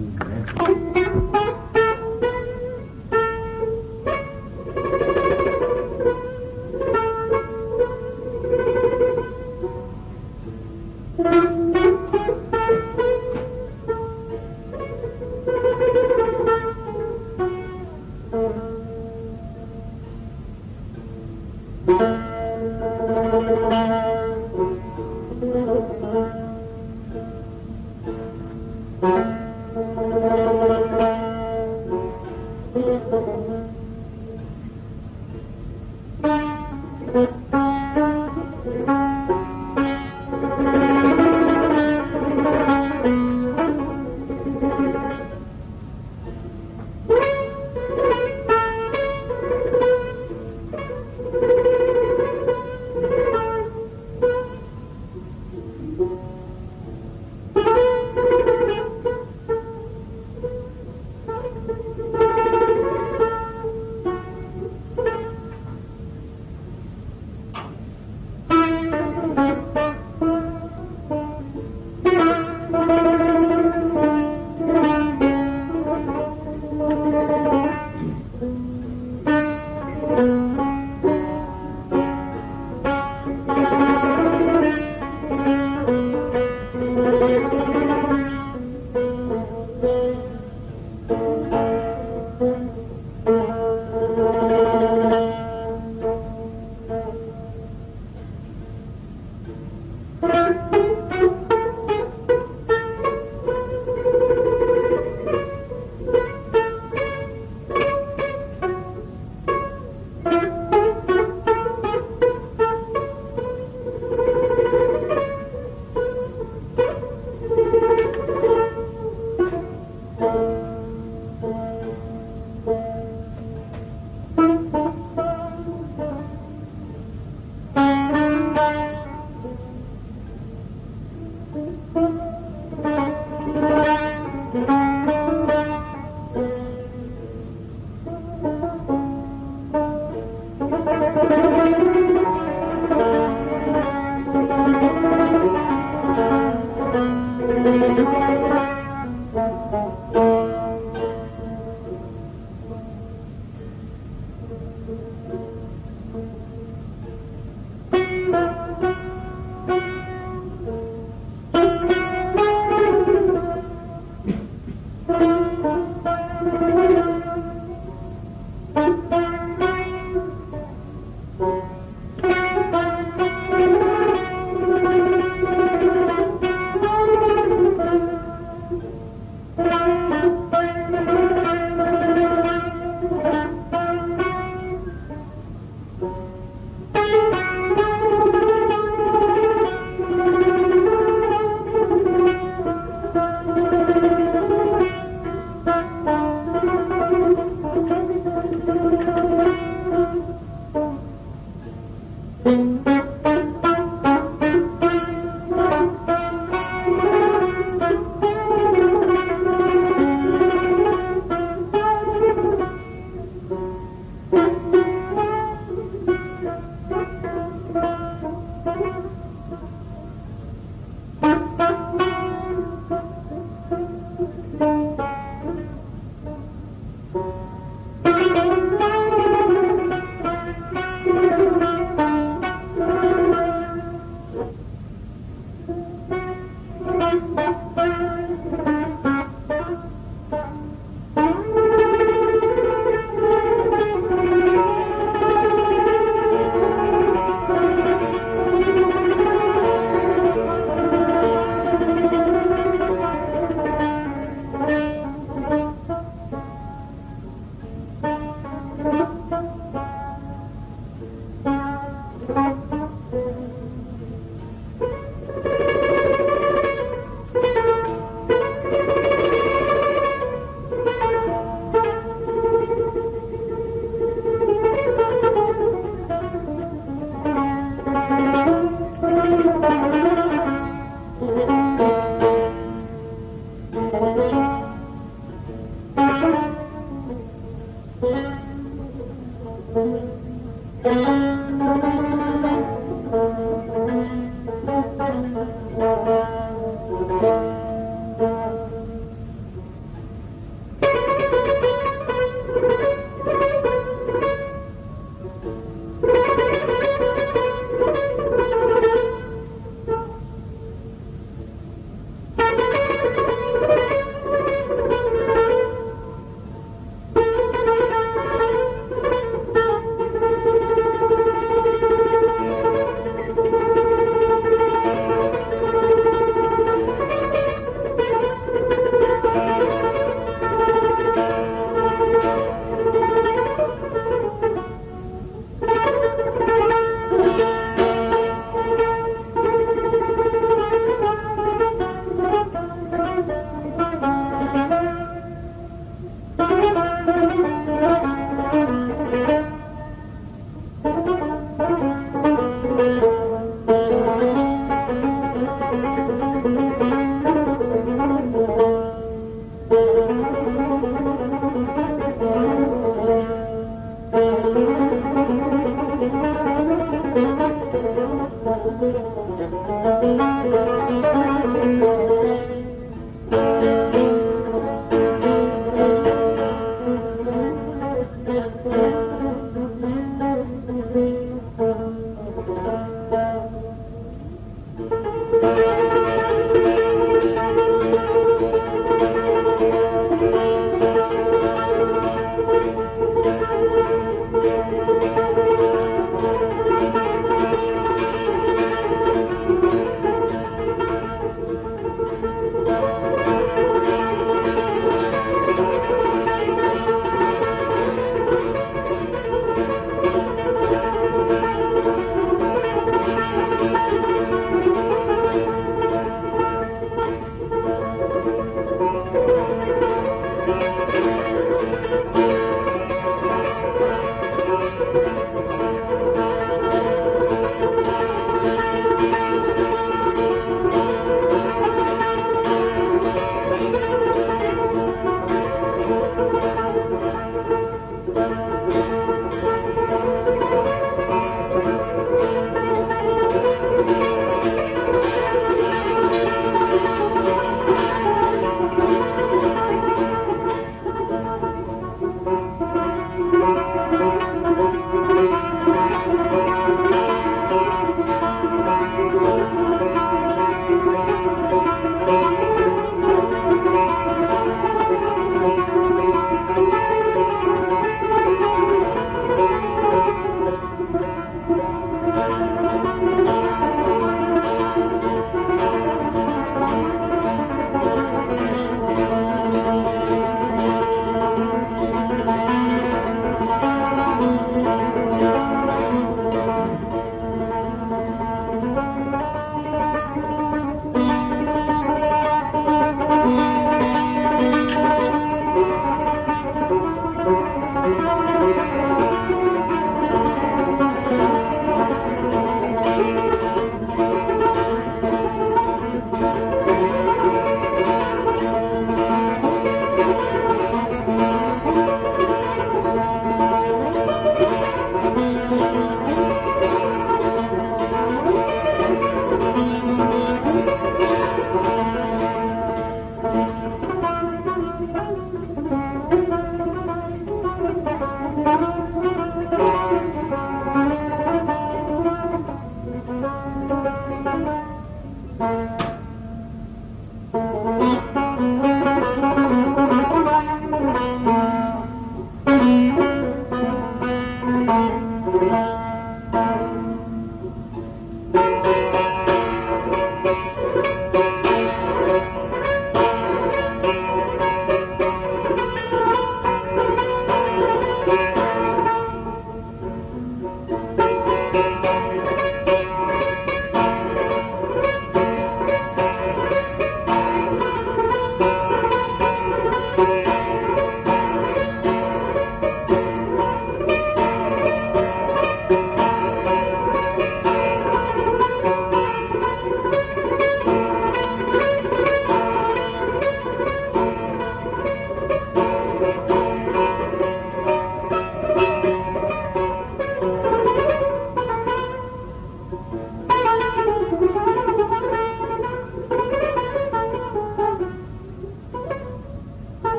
né?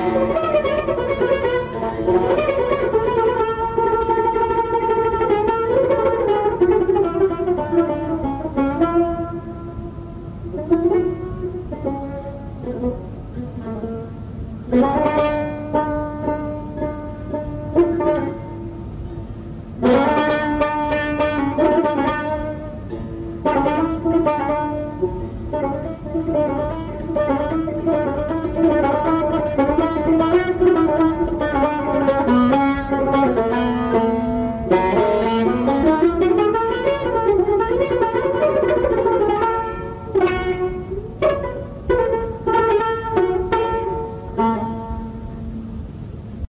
You.